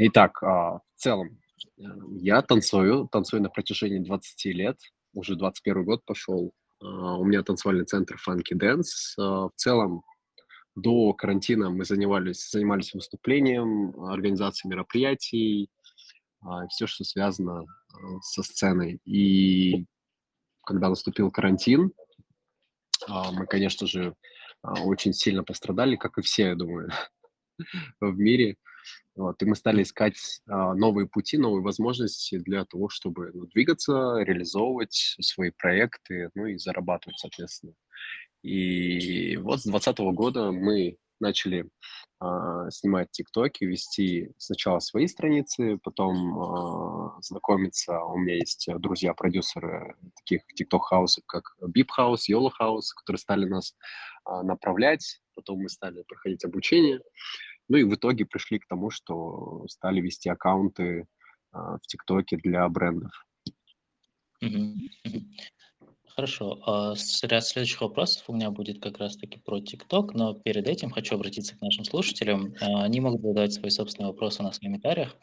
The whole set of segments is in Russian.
Итак, а, в целом, э, я танцую, танцую на протяжении 20 лет, уже 21 год пошел. А, у меня танцевальный центр Funky Dance. А, в целом, до карантина мы занимались, занимались выступлением, организацией мероприятий, все, что связано со сценой. И когда наступил карантин, мы, конечно же, очень сильно пострадали, как и все, я думаю, в мире. Вот, и мы стали искать а, новые пути, новые возможности для того, чтобы ну, двигаться, реализовывать свои проекты, ну и зарабатывать, соответственно. И вот с 2020 года мы начали а, снимать тиктоки, вести сначала свои страницы, потом а, знакомиться. У меня есть друзья-продюсеры таких тикток-хаусов, как Beep House, YOLO House, которые стали нас а, направлять. Потом мы стали проходить обучение. Ну и в итоге пришли к тому, что стали вести аккаунты а, в ТикТоке для брендов. Хорошо. А, ряд следующих вопросов у меня будет как раз-таки про ТикТок, но перед этим хочу обратиться к нашим слушателям. А, они могут задавать свои собственные вопросы у нас в комментариях.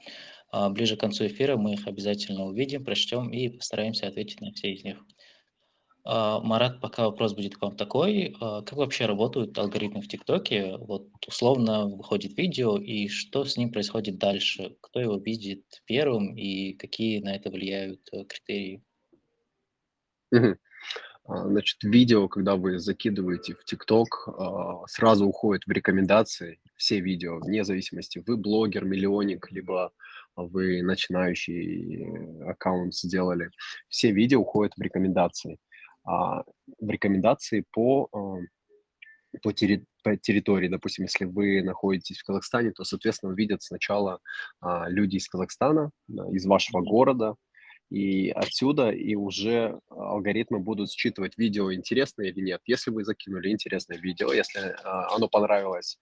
Ближе к концу эфира мы их обязательно увидим, прочтем и постараемся ответить на все из них. А, Марат, пока вопрос будет к вам такой. А, как вообще работают алгоритмы в ТикТоке? Вот условно выходит видео, и что с ним происходит дальше? Кто его видит первым, и какие на это влияют э, критерии? А, Значит, видео, когда вы закидываете в ТикТок, сразу уходит в рекомендации все видео, вне зависимости, вы блогер, миллионник, либо вы начинающий э, аккаунт сделали. Все видео уходят в рекомендации а, в рекомендации по, а, по, терри, по территории. Допустим, если вы находитесь в Казахстане, то, соответственно, увидят сначала а, люди из Казахстана, из вашего города, и отсюда и уже алгоритмы будут считывать видео интересное или нет. Если вы закинули интересное видео, если оно понравилось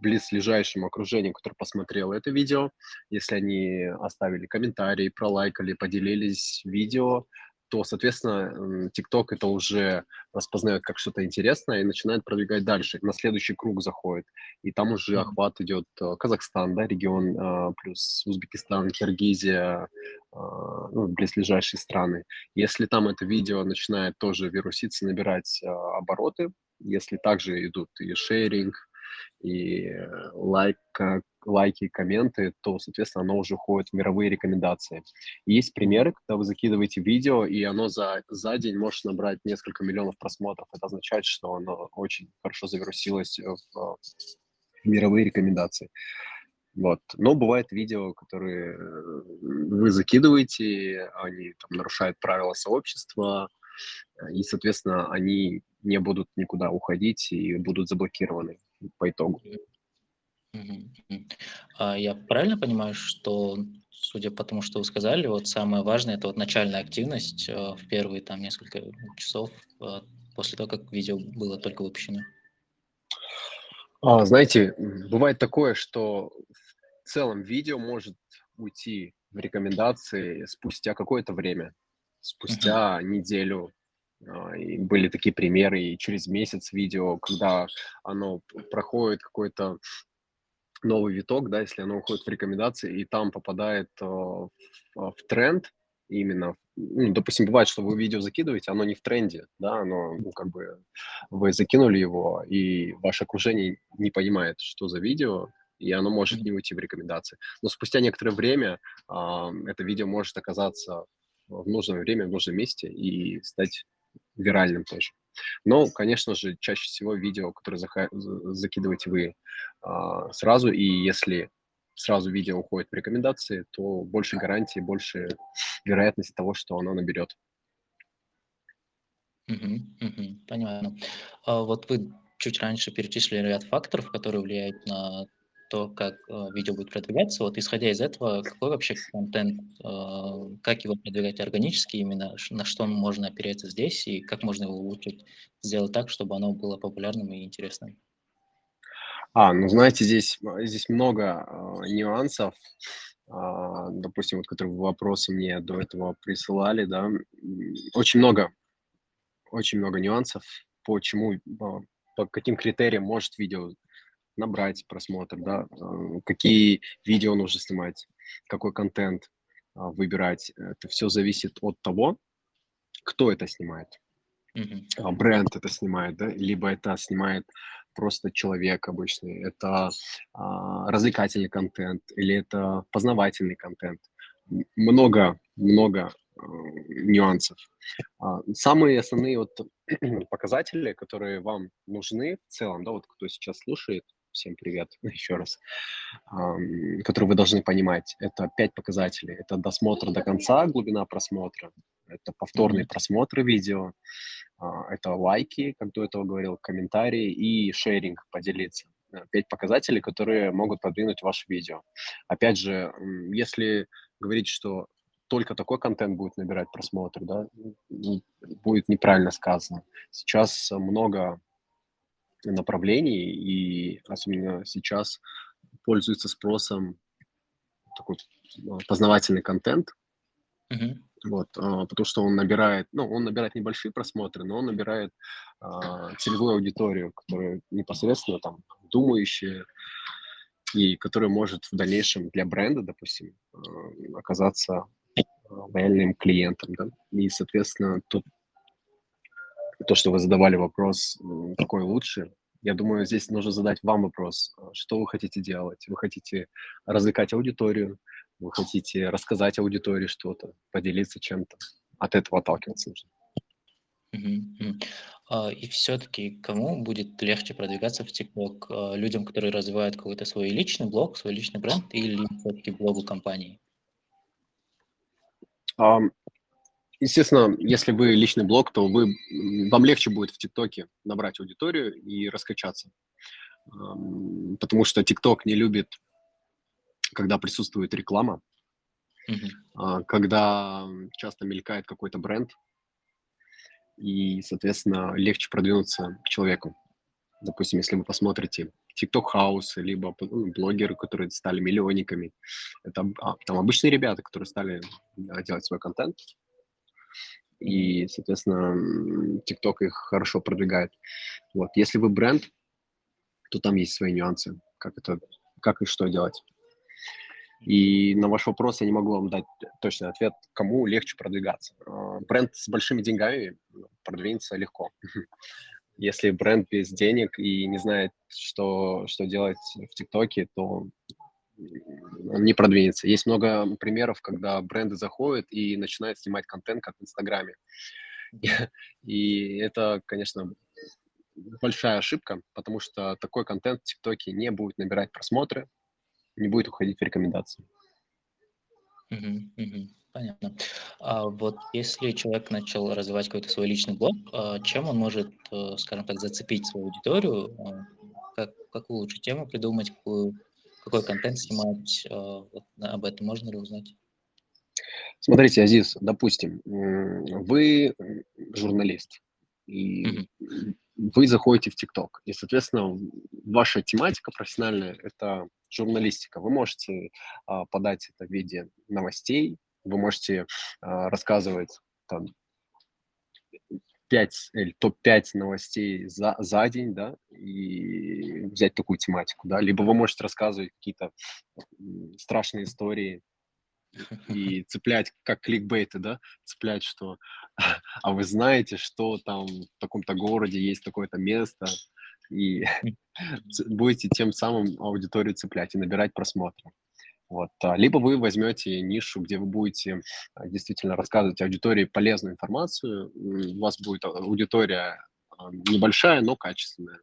близлежащему окружению, которое посмотрело это видео, если они оставили комментарий, пролайкали, поделились видео, то, соответственно, TikTok это уже распознает как что-то интересное и начинает продвигать дальше. На следующий круг заходит. И там уже охват идет э, Казахстан, да, регион, э, плюс Узбекистан, Киргизия, э, ну, близлежащие страны. Если там это видео начинает тоже вируситься, набирать обороты, если также идут и шеринг, и лайк, лайки, комменты, то, соответственно, оно уже уходит в мировые рекомендации. И есть примеры, когда вы закидываете видео, и оно за, за день может набрать несколько миллионов просмотров. Это означает, что оно очень хорошо завирусилось в, в мировые рекомендации. Вот. Но бывают видео, которые вы закидываете, они там, нарушают правила сообщества, и, соответственно, они не будут никуда уходить и будут заблокированы по итогу. А я правильно понимаю, что, судя по тому, что вы сказали, вот самое важное- это вот начальная активность, э, в первые там несколько часов, э, после того, как видео было только выпущено? А, знаете, бывает такое, что в целом видео может уйти в рекомендации спустя какое-то время, Мгм. спустя неделю. А, и были такие примеры и через месяц видео, когда оно проходит какой-то новый виток, да, если оно уходит в рекомендации и там попадает э, в, а, в тренд именно, ну, допустим, бывает, что вы видео закидываете, оно не в тренде, да, оно, ну, как бы, вы закинули его, и ваше окружение не понимает, что за видео, и оно может не уйти в рекомендации. Но спустя некоторое время э, это видео может оказаться в нужное время, в нужном месте и стать виральным тоже. Но, конечно же, чаще всего видео, которые закидываете вы а, сразу, и если сразу видео уходит в рекомендации, то больше гарантии, больше вероятность того, что оно наберет. Понятно. А вот вы чуть раньше перечислили ряд факторов, которые влияют на то, как э, видео будет продвигаться. Вот исходя из этого, какой вообще контент, э, как его продвигать органически именно, на что можно опереться здесь и как можно его улучшить, сделать так, чтобы оно было популярным и интересным? А, ну знаете, здесь, а, здесь много э, нюансов, а, допустим, вот которые вопросы мне до этого присылали, да, очень много, очень много нюансов, по чему, а, по каким критериям может видео набрать просмотр, да, э, какие видео нужно снимать, какой контент а, выбирать. Это все зависит от того, кто это снимает. А, Бренд это снимает, да, либо это снимает просто человек обычный, это а, развлекательный контент или это познавательный контент. Много, много э, нюансов. Самые основные вот показатели, которые вам нужны в целом, да, вот кто сейчас слушает, всем привет еще раз, которые вы должны понимать, это пять показателей. Это досмотр до конца, глубина просмотра, это повторные просмотры видео, а, это лайки, как до этого говорил, комментарии и шеринг, поделиться. Э, Пять показателей, которые могут подвинуть ваше видео. Опять же, если говорить, что только такой контент будет набирать просмотры, да, будет неправильно сказано. Сейчас много направлений, и особенно сейчас пользуется спросом такой а, познавательный контент, Мгм. вот, а, потому что он набирает, ну, он набирает небольшие просмотры, но он набирает а, целевую аудиторию, которая непосредственно там думающая и которая может в дальнейшем для бренда, допустим, а, оказаться а, лояльным клиентом, да, и, соответственно, тут то, что вы задавали вопрос, какой лучше, я думаю, здесь нужно задать вам вопрос, а, что вы хотите делать? Вы хотите развлекать аудиторию, вы хотите рассказать аудитории что-то, поделиться чем-то. От этого отталкиваться нужно. А, И все-таки кому будет легче продвигаться в ТикТок? А, Людям, которые развивают какой-то свой личный блог, свой личный бренд, или все-таки блогу компании? Естественно, если вы личный блог, то вы, вам легче будет в ТикТоке набрать аудиторию и раскачаться. Потому что ТикТок не любит, когда присутствует реклама, а, когда часто мелькает какой-то бренд, и, соответственно, легче продвинуться к человеку. Допустим, если вы посмотрите TikTok House, либо ну, блогеры, которые стали миллионниками, это а, там обычные ребята, которые стали делать свой контент. И, соответственно, TikTok их хорошо продвигает. Вот. Если вы бренд, то там есть свои нюансы, как это, как и что делать. И на ваш вопрос я не могу вам дать точный ответ, кому легче продвигаться. А, Бренд с большими деньгами ну, продвинется легко. Если бренд без денег и не знает, что, что делать в ТикТоке, то он не продвинется. Есть много примеров, когда бренды заходят и начинают снимать контент, как в Инстаграме. И это, конечно, большая ошибка, потому что такой контент в ТикТоке не будет набирать просмотры, не будет уходить в рекомендации. Понятно. А вот если человек начал развивать какой-то свой личный блог, а, чем он может, э, скажем так, зацепить свою аудиторию? А, Как, какую лучше тему придумать, какую, какой контент снимать? А, Вот об этом можно ли узнать? Смотрите, Азиз, допустим, вы журналист, и м, вы заходите в ТикТок, и, соответственно, ваша тематика профессиональная– это журналистика. Вы можете а, подать это в виде новостей, вы можете а, рассказывать там 5 или топ-5 новостей за, за день, да, и взять такую тематику, да, либо вы можете рассказывать какие-то страшные истории, и цеплять, как кликбейты, да, цеплять, что а вы знаете, что там в таком-то городе есть такое-то место, и будете тем самым аудиторию цеплять и набирать просмотры. Вот. а, Либо вы возьмете нишу, где вы будете а, действительно рассказывать аудитории полезную информацию, у вас будет а, аудитория небольшая, но качественная,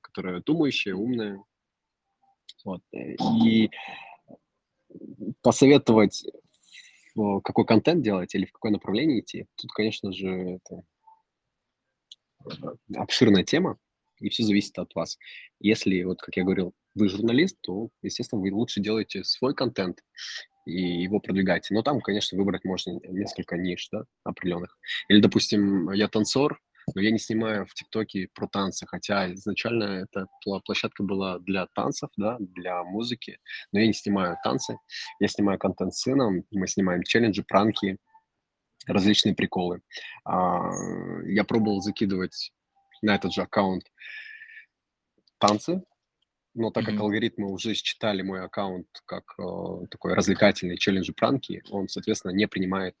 которая думающая, умная. Вот. э, И посоветовать в какой контент делать или в какое направление идти, тут, конечно же, это э, обширная тема, и все зависит от вас. Если, вот как я говорил, вы журналист, то, естественно, вы лучше делаете свой контент и его продвигаете. Но там, конечно, выбрать можно несколько ниш, да, определенных. Или, допустим, я танцор, но я не снимаю в ТикТоке про танцы, хотя изначально эта площадка была для танцев, да, для музыки, но я не снимаю танцы, я снимаю контент с сыном, мы снимаем челленджи, пранки, различные приколы. А, я пробовал закидывать на этот же аккаунт танцы, но так как алгоритмы уже считали мой аккаунт как э, такой развлекательный челленджи пранки, он, соответственно, не принимает,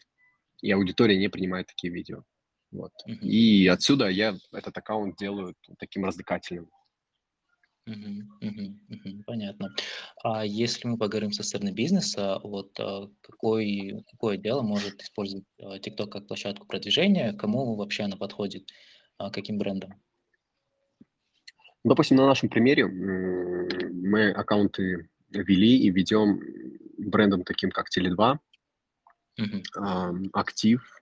и аудитория не принимает такие видео. Вот. Мгм. И отсюда я этот аккаунт делаю таким развлекательным. Понятно. А если мы поговорим со стороны бизнеса, вот а, какой, какое дело может использовать а, TikTok как площадку продвижения, кому вообще она подходит, а, каким брендам? Допустим, на нашем примере мы аккаунты вели и ведем брендом таким, как Теле2, Мгм. ам, Актив,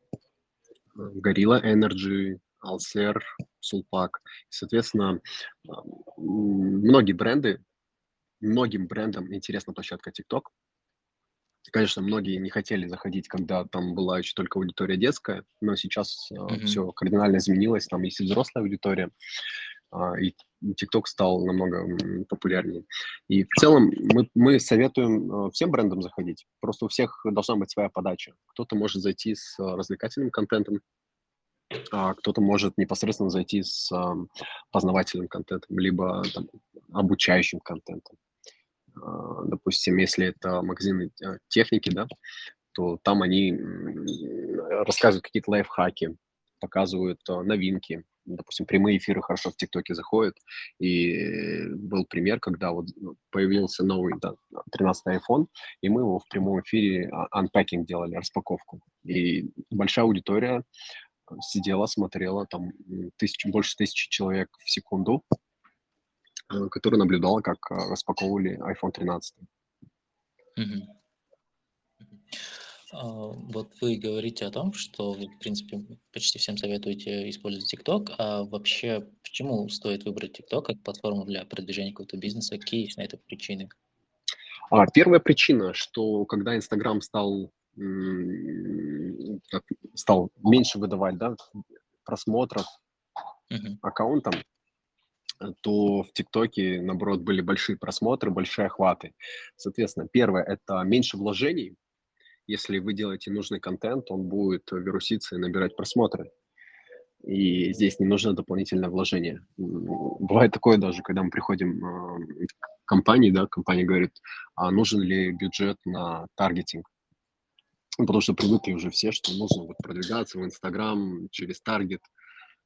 Gorilla Energy, Alser, Sulpak. Соответственно, а, многие бренды, многим брендам интересна площадка TikTok. Конечно, многие не хотели заходить, когда там была еще только аудитория детская, но сейчас Мгм. все кардинально изменилось, там есть и взрослая аудитория, а, и TikTok стал намного популярнее. И в целом мы, мы советуем э, всем брендам заходить. Просто у всех должна быть своя подача. Кто-то может зайти с э, развлекательным контентом, а кто-то может непосредственно зайти с ам, познавательным контентом, либо там, обучающим контентом. А, Допустим, если это магазины э, техники, да, то там они рассказывают какие-то лайфхаки, показывают новинки. Допустим, прямые эфиры хорошо в ТикТоке заходят. И был пример, когда вот ну, появился новый да, 13 iPhone, и мы его в прямом эфире unpacking делали, распаковку. И большая аудитория сидела, смотрела, там тысячи, больше тысячи человек в секунду, э, который наблюдал, как э, распаковывали iPhone 13. Мгм. А, Вот вы говорите о том, что вы, в принципе, почти всем советуете использовать TikTok, а вообще почему стоит выбрать TikTok как платформу для продвижения какого-то бизнеса? Какие есть на это причины? А, первая причина, что когда Инстаграм стал, стал меньше выдавать, да, просмотров Мгм. аккаунтам, то в ТикТоке, наоборот, были большие просмотры, большие охваты. Соответственно, первое– это меньше вложений. Если вы делаете нужный контент, он будет вируситься и набирать просмотры. И здесь не нужно дополнительное вложение. Бывает такое даже, когда мы приходим а, к компании, да, компания говорит, а нужен ли бюджет на таргетинг? Потому что привыкли уже все, что нужно вот продвигаться в Инстаграм через таргет,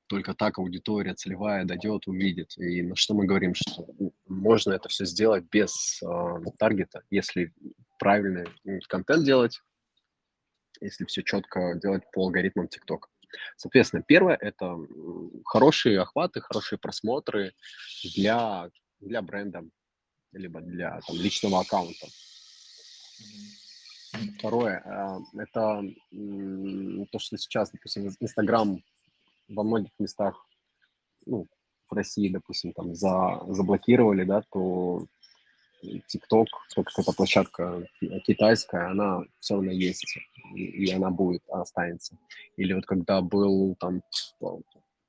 только так аудитория целевая дойдет, увидит. И на что мы говорим, что можно это все сделать без а, таргета, если правильный контент делать, если все четко делать по алгоритмам TikTok. Соответственно, первое– это хорошие охваты, хорошие просмотры для, для бренда, либо для там, личного аккаунта. Второе, а, это то, что сейчас, допустим, Инстаграм во многих местах, ну, в России, допустим, там за, заблокировали, да, то TikTok, как это площадка ки- китайская, она все равно есть, и, она будет, останется. Или вот когда был там э,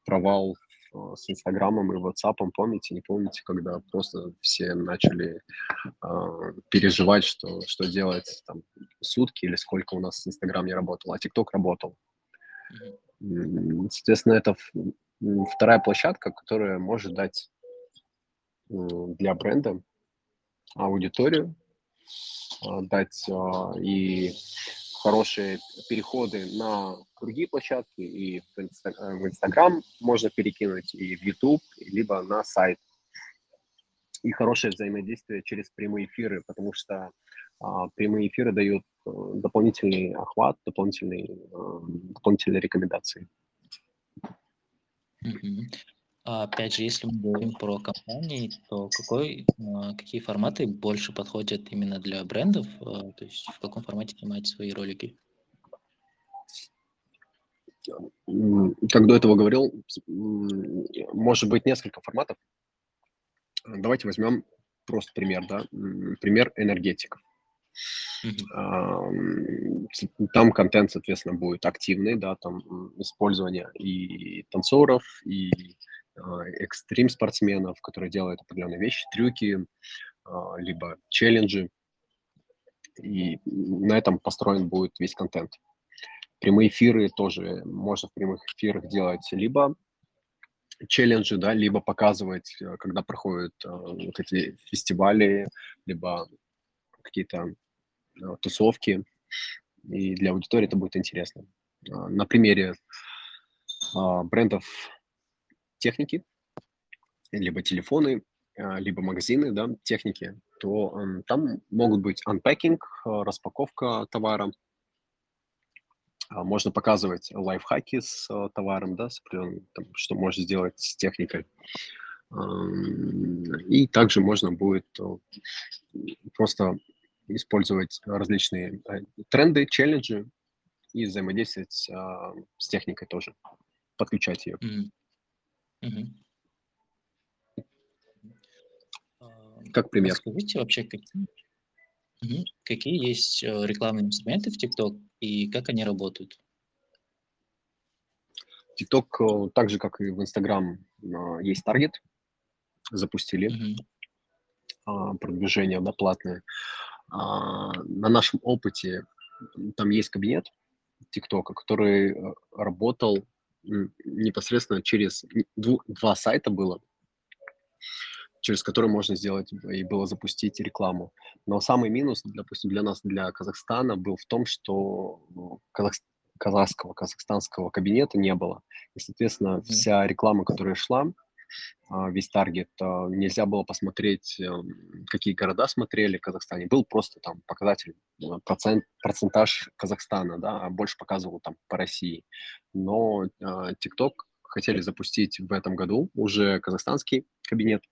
провал э, с Инстаграмом и Ватсапом, помните, не помните, когда просто все начали э, переживать, что, что делать там сутки или сколько у нас Инстаграм не работал, а ТикТок работал. Соответственно, это вторая площадка, которая может дать для бренда аудиторию, а, дать а, и хорошие переходы на другие площадки, и в Инста- э, в Инстаграм можно перекинуть, и в YouTube, либо на сайт. И хорошее взаимодействие через прямые эфиры, потому что а, прямые эфиры дают э, дополнительный охват, дополнительные, э, дополнительные рекомендации. А опять же, если мы говорим про компании, то какой, а, какие форматы больше подходят именно для брендов? А, То есть в каком формате снимать свои ролики? Как до этого говорил, может быть несколько форматов. Давайте возьмем просто пример, да, пример энергетиков. С- Там контент, соответственно, будет активный, да, там использование и танцоров, и экстрим-спортсменов, которые делают определенные вещи, трюки, а, либо челленджи, и на этом построен будет весь контент. Прямые эфиры тоже можно в прямых эфирах делать либо челленджи, да, либо показывать, э, когда проходят э, вот эти фестивали, либо какие-то э, тусовки, и для аудитории это будет интересно. А, на примере а, брендов техники, либо телефоны, а, либо магазины да, техники, то там могут быть unpacking, распаковка товара, можно показывать лайфхаки с товаром, да, с там, что можно сделать с техникой. И также можно будет просто использовать различные тренды, челленджи и взаимодействовать а, с техникой тоже, подключать ее. Мгм. Как пример. Расскажите вообще, какие, есть э, рекламные инструменты в TikTok и как они работают? TikTok, э, так же, как и в Instagram, а, есть таргет, запустили а, продвижение, да, платное. А, на нашем опыте там есть кабинет ТикТока, который э, работал непосредственно через два сайта было, через которые можно сделать и было запустить рекламу. Но самый минус, допустим, для нас, для Казахстана, был в том, что ну, казах- казахского, казахстанского кабинета не было. И, соответственно, вся реклама, которая шла, весь таргет. А, нельзя было посмотреть, эм, какие города смотрели в Казахстане. Был просто там показатель, э, процент, процентаж Казахстана, да, а больше показывал там по России. Но а, TikTok хотели запустить в этом году уже казахстанский кабинет,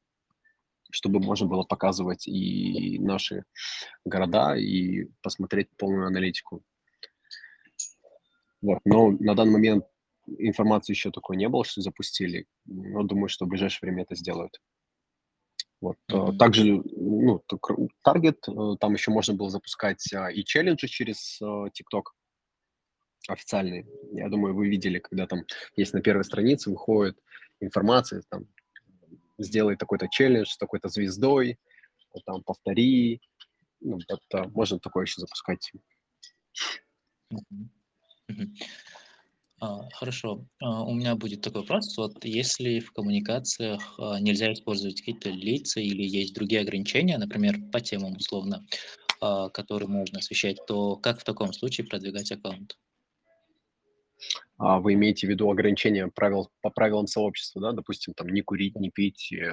чтобы можно было показывать и наши города, и посмотреть полную аналитику. Вот. Но на данный момент информации еще такой не было, что запустили. Но думаю, что в ближайшее время это сделают. Вот. Mm-hmm. Также, ну, таргет, э, там еще можно было запускать а, и челленджи через TikTok официальные. Я думаю, вы видели, когда там есть на первой странице, выходит информация, там, сделай такой-то челлендж с такой-то звездой, там, повтори. Ну, вот, можно такое еще запускать. Mm-hmm. А, хорошо. А, у меня будет такой вопрос. Вот если в коммуникациях а, нельзя использовать какие-то лица или есть другие ограничения, например, по темам условно, которые можно освещать, то как в таком случае продвигать аккаунт? Вы имеете в виду ограничения правил по правилам сообщества, да? Допустим, там не курить, не пить э,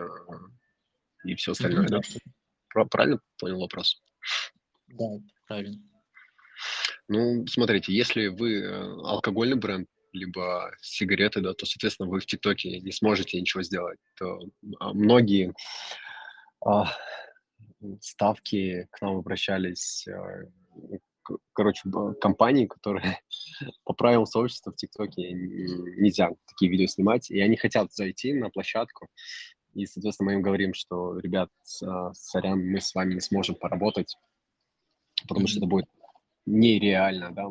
и все остальное, mm-hmm, да? Правильно понял вопрос? Да, правильно. Ну, смотрите, если вы э, алкогольный бренд, либо сигареты, да, то, соответственно, вы в ТикТоке не сможете ничего сделать. То, а многие а, ставки к нам обращались, а, короче, компании, которые по правилам сообщества в ТикТоке нельзя такие видео снимать, и они хотят зайти на площадку, и, соответственно, мы им говорим, что, ребят, а, сорян, мы с вами не сможем поработать, потому mm-hmm. что это будет нереально, да,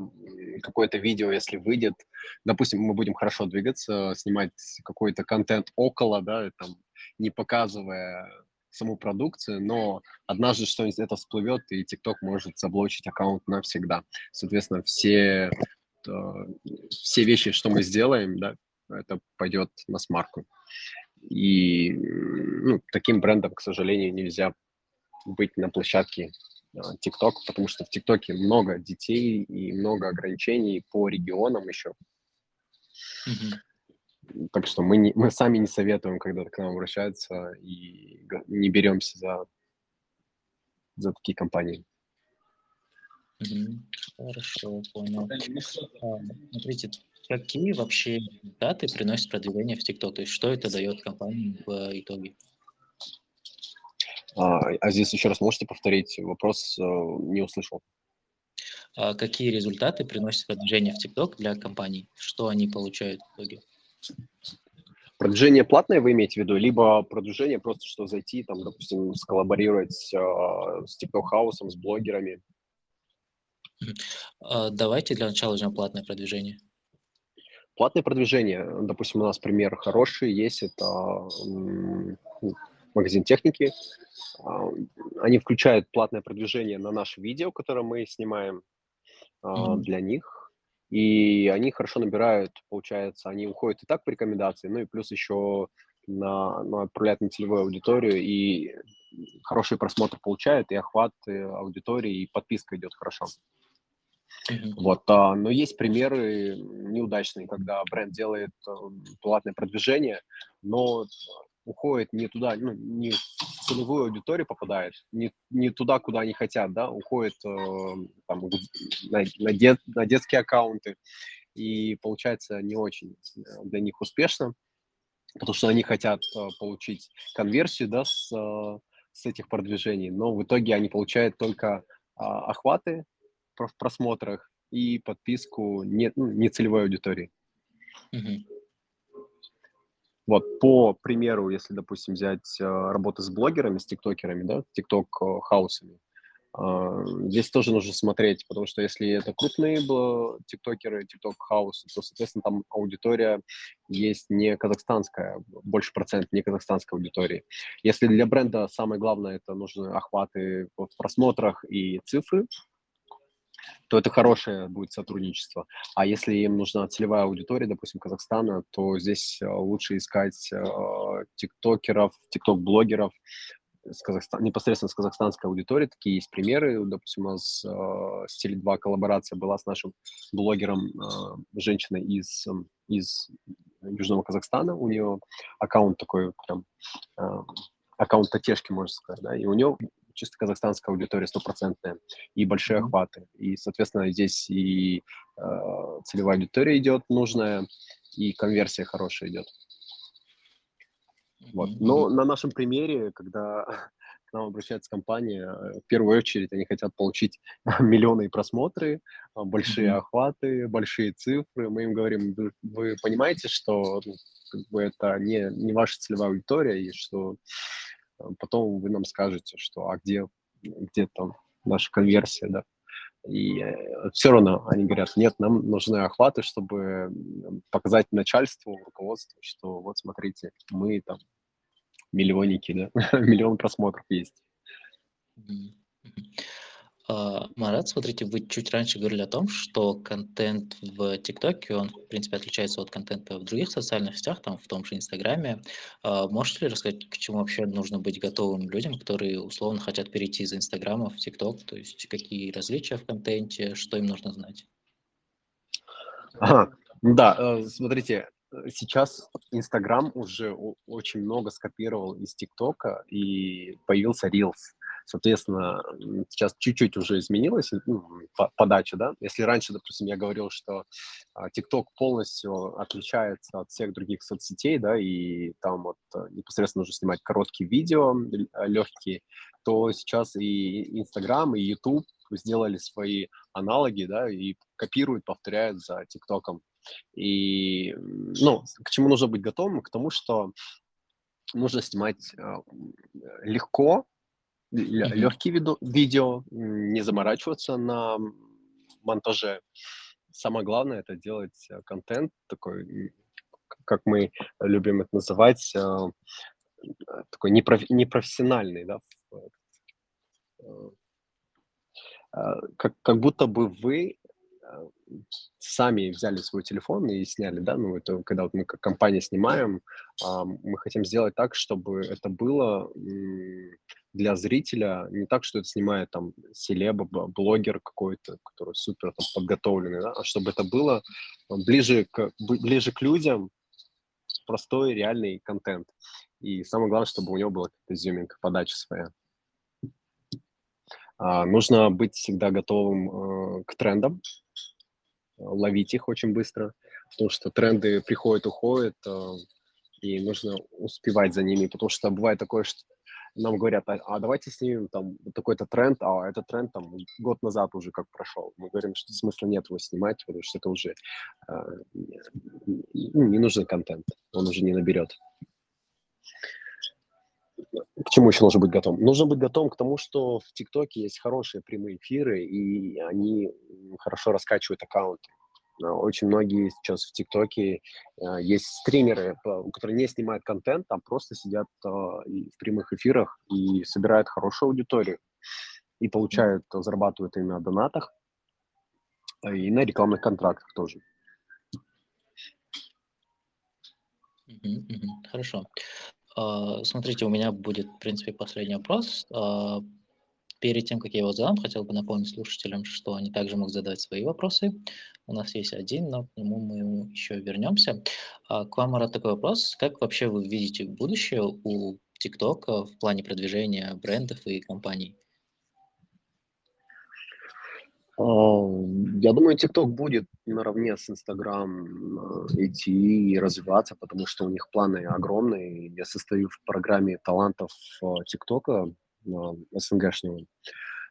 какое-то видео, если выйдет, допустим, мы будем хорошо двигаться, снимать какой-то контент около, да, там, не показывая саму продукцию, но однажды что-нибудь это всплывет, и TikTok может заблочить аккаунт навсегда. Соответственно, все, все вещи, что мы сделаем, да, это пойдет на смарку. И ну, таким брендом, к сожалению, нельзя быть на площадке TikTok, потому что в ТикТоке много детей и много ограничений по регионам еще. Mm-hmm. Так что мы, не, мы сами не советуем, когда к нам обращаются, и не беремся за, за такие компании. Mm-hmm. Хорошо, понял. А, смотрите, какие вообще даты приносят продвижение в TikTok? То есть что это дает компании в итоге? А, а здесь еще раз можете повторить вопрос? Э, не услышал. А какие результаты приносят продвижение в TikTok для компаний? Что они получают в итоге? Продвижение платное вы имеете в виду, либо продвижение просто, что зайти, там, допустим, сколлаборировать э, с TikTok хаусом, с блогерами? Давайте для начала возьмем платное продвижение. Платное продвижение, допустим, у нас пример хороший есть, это магазин техники. А, они включают платное продвижение на наше видео, которое мы снимаем mm-hmm. для них. И они хорошо набирают, получается, они уходят и так по рекомендации, ну и плюс еще на, ну, отправляют на целевую аудиторию, и хороший просмотр получают, и охват э, аудитории, и подписка идет хорошо. Mm-hmm. Вот, а, но есть примеры неудачные, когда бренд делает э, платное продвижение, но уходит не туда, ну, не в целевую аудиторию попадает, не, не туда, куда они хотят, да, уходит э, там, на, на, дет, на детские аккаунты, и получается не очень э, для них успешно, потому что они хотят э, получить конверсию, да, с, э, с этих продвижений, но в итоге они получают только э, охваты в просмотрах и подписку не, ну, не целевой аудитории. Mm-hmm. Вот, по примеру, если, допустим, взять э, работы с блогерами, с тиктокерами, да, тикток-хаусами, э, здесь тоже нужно смотреть, потому что если это крупные тиктокеры, тикток-хаусы, то, соответственно, там аудитория есть не казахстанская, больше процент не казахстанской аудитории. Если для бренда самое главное, это нужны охваты в просмотрах и цифры, то это хорошее будет сотрудничество. А если им нужна целевая аудитория, допустим, Казахстана, то здесь э, лучше искать э, тиктокеров, тикток-блогеров, с Казахстан, непосредственно с казахстанской аудиторией. Такие есть примеры. Допустим, у нас э, с Теле2 коллаборация была с нашим блогером, э, женщиной из, из Южного Казахстана. У нее аккаунт такой прям, э, аккаунт Татешки, можно сказать, да, и у нее чисто казахстанская аудитория стопроцентная и большие охваты. И, соответственно, здесь и э, целевая аудитория идет нужная, и конверсия хорошая идет. Вот. Но на нашем примере, когда к нам обращается компания, э, в первую очередь они хотят получить миллионы просмотры, а, большие mm-hmm. охваты, большие цифры. Мы им говорим, вы, понимаете, что ну, как бы это не, не ваша целевая аудитория, и что Э, потом вы нам скажете, что а где, где там наша конверсия, да. И э, все равно они говорят, нет, нам нужны охваты, чтобы показать начальству, руководству, что вот смотрите, мы там миллионники, да, миллион просмотров есть. А, Марат, смотрите, вы чуть раньше говорили о том, что контент в ТикТоке, он, в принципе, отличается от контента в других социальных сетях, там, в том же Инстаграме. А, можете ли рассказать, к чему вообще нужно быть готовым людям, которые условно хотят перейти из Инстаграма в ТикТок? То есть какие различия в контенте, что им нужно знать? Ага, да, э, смотрите, сейчас Инстаграм уже очень много скопировал из ТикТока, и появился Reels. Соответственно, сейчас чуть-чуть уже изменилась ну, подача, да. Если раньше, допустим, я говорил, что а, TikTok полностью отличается от всех других соцсетей, да, и там вот а, непосредственно нужно снимать короткие видео, легкие, то сейчас и Instagram, и YouTube сделали свои аналоги, да, и копируют, повторяют за ТикТоком. И, ну, к чему нужно быть готовым? К тому, что нужно снимать э, легко, легкие виду, видео, не заморачиваться на монтаже. Самое главное это делать э, контент такой, как мы любим это называть, э, такой непроф, непрофессиональный, да, э, как, как будто бы вы сами взяли свой телефон и сняли, да, ну, это когда вот мы как компания снимаем, мы хотим сделать так, чтобы это было для зрителя не так, что это снимает там селеба, блогер какой-то, который супер там подготовленный, да, а чтобы это было ближе к, ближе к людям, простой реальный контент. И самое главное, чтобы у него была какая-то изюминка, подача своя. А, нужно быть всегда готовым э, к трендам, ловить их очень быстро, потому что тренды приходят, уходят, э, и нужно успевать за ними, потому что бывает такое, что нам говорят, а, а давайте снимем там такой-то тренд, а этот тренд там год назад уже как прошел. Мы говорим, что смысла нет его снимать, потому что это уже э, не нужен контент, он уже не наберет. К чему еще нужно быть готовым? Нужно быть готовым к тому, что в ТикТоке есть хорошие прямые эфиры, и они хорошо раскачивают аккаунты. А, очень многие сейчас в ТикТоке а, есть стримеры, которые не снимают контент, там просто сидят а, в прямых эфирах и собирают хорошую аудиторию и получают, зарабатывают именно на донатах. и на рекламных контрактах тоже. Хорошо. А, смотрите, у меня будет, в принципе, последний вопрос. А, перед тем, как я его задам, хотел бы напомнить слушателям, что они также могут задать свои вопросы. У нас есть один, но к нему мы еще вернемся. А, к вам, Марат, такой вопрос. Как вообще вы видите будущее у TikTok в плане продвижения брендов и компаний? Я думаю, TikTok будет наравне с Instagram а, идти и развиваться, потому что у них планы огромные. Я состою в программе талантов ТикТока СНГшного,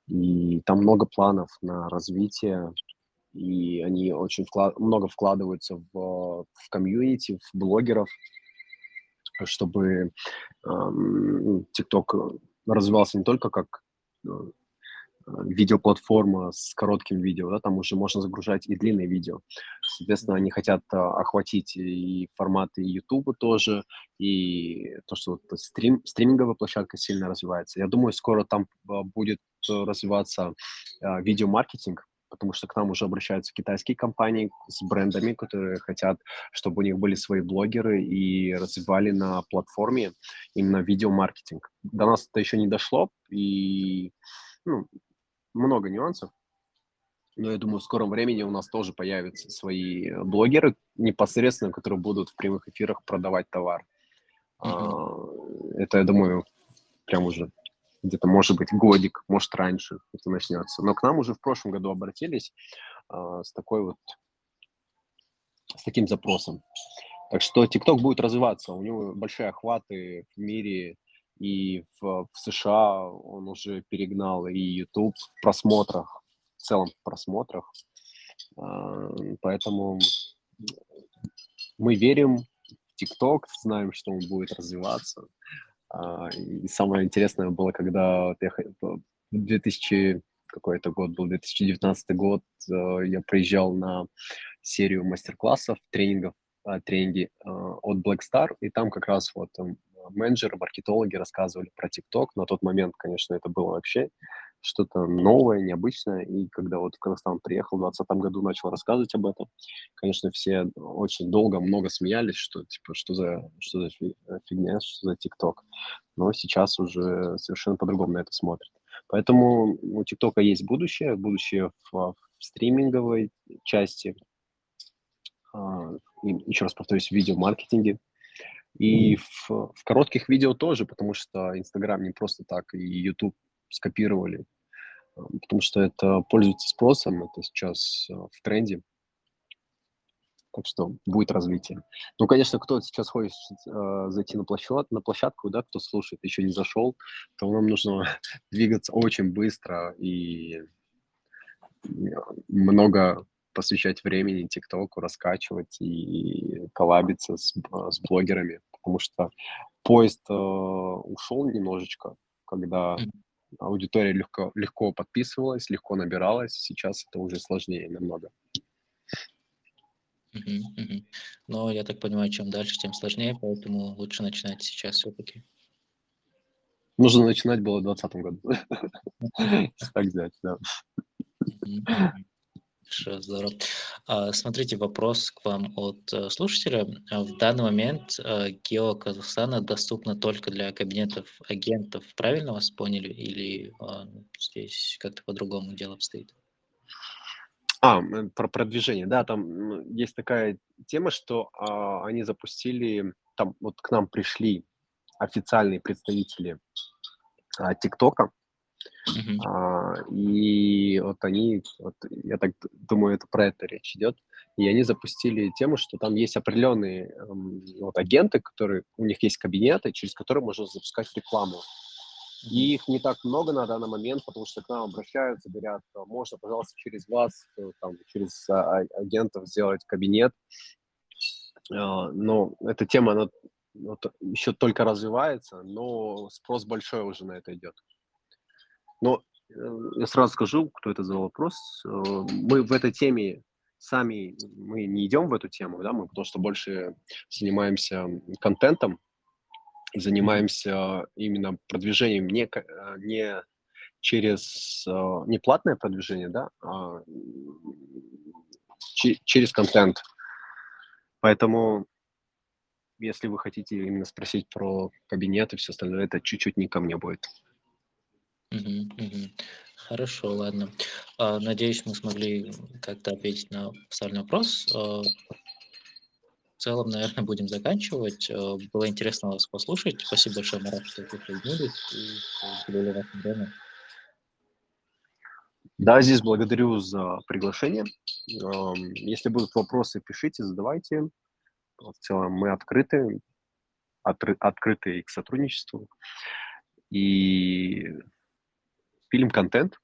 и там много планов на развитие, и они очень вклад... много вкладываются в, в комьюнити, в блогеров, чтобы эм, TikTok развивался не только как э, видеоплатформа с коротким видео, да, там уже можно загружать и длинные видео. Соответственно, они хотят а, охватить и форматы YouTube тоже, и то, что вот стрим, стриминговая площадка сильно развивается. Я думаю, скоро там а, будет развиваться а, видеомаркетинг, потому что к нам уже обращаются китайские компании с брендами, которые хотят, чтобы у них были свои блогеры и развивали на платформе именно видеомаркетинг. До нас это еще не дошло, и ну, много нюансов. Но я думаю, в скором времени у нас тоже появятся свои э, блогеры непосредственно, которые будут в прямых эфирах продавать товар. Mm-hmm. Это, я думаю, прям уже где-то, может быть, годик, может, раньше это начнется. Но к нам уже в прошлом году обратились а, с такой вот, с таким запросом. Так что TikTok будет развиваться, у него большие охваты в мире, и в, в США он уже перегнал и YouTube в просмотрах, в целом в просмотрах. А, поэтому мы верим в TikTok, знаем, что он будет развиваться. А, и самое интересное было, когда в 2000 какой это год был, 2019 год, э, я приезжал на серию мастер-классов, тренингов, а, тренинги от Black Star, и там как раз вот менеджеры, маркетологи рассказывали про TikTok. На тот момент, конечно, это было вообще что-то новое, необычное. И когда вот в Казахстан приехал в 2020 году, начал рассказывать об этом, конечно, все очень долго, много смеялись, что типа, что за, что за фигня, что за TikTok. Но сейчас уже совершенно по-другому на это смотрят. Поэтому у ТикТока есть будущее, будущее в, в стриминговой части, а, и, еще раз повторюсь, в видеомаркетинге, и в, в коротких видео тоже, потому что Инстаграм не просто так и YouTube скопировали, а, потому что это пользуется спросом, это сейчас а, в тренде. Так что будет развитие. Ну, конечно, кто сейчас хочет э, зайти на площадку, на площадку, да, кто слушает, еще не зашел, то нам нужно двигаться очень быстро и много посвящать времени ТикТоку, раскачивать и коллабиться с, а, с блогерами, потому что поезд э, ушел немножечко, когда аудитория легко, легко подписывалась, легко набиралась, сейчас это уже сложнее намного. Но я так понимаю, чем дальше, тем сложнее, поэтому лучше начинать сейчас все-таки. Нужно начинать было в 2020 году. Так взять, да. Здорово. А, смотрите, вопрос к вам от э, слушателя. В данный момент э, Гео Казахстана доступна только для кабинетов агентов. Правильно вас поняли? Или а, здесь как-то по-другому дело обстоит? А, про продвижение, да, там есть такая тема, что а, они запустили, там вот к нам пришли официальные представители а, ТикТока, Мгм. А, и вот они, вот я так думаю, это про это речь идет. И они запустили тему, что там есть определенные эм, вот агенты, которые у них есть кабинеты, через которые можно запускать рекламу. И их не так много на данный момент, потому что к нам обращаются, говорят, можно, пожалуйста, через вас, э, там, через а, а, агентов сделать кабинет. А, но эта тема, она вот, еще только развивается, но спрос большой уже на это идет. Но э, я сразу скажу, кто это задал вопрос. Э, мы в этой теме сами мы не идем в эту тему, да, мы потому что больше занимаемся контентом, занимаемся именно продвижением не, э, не через не платное продвижение, да, а че через контент. Поэтому, если вы хотите именно спросить про кабинет и всё остальное, это чуть-чуть не ко мне будет. Хорошо, ладно. А, надеюсь, мы смогли как-то ответить на поставленный вопрос. А В целом, наверно, будем заканчивать. А, было интересно вас послушать. Спасибо большое, Марат, что присоединились ваше время. Да, Азиз, благодарю за приглашение. Если будут вопросы, пишите, задавайте. В целом мы открыты, отры открыты к сотрудничеству. И пилим контент.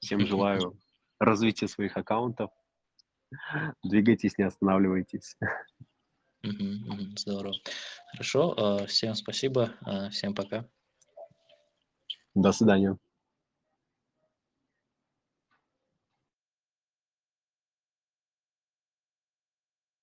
Всем желаю развития своих аккаунтов. Двигайтесь, не останавливайтесь. Здорово. Хорошо, а, всем спасибо, а, всем пока. До свидания.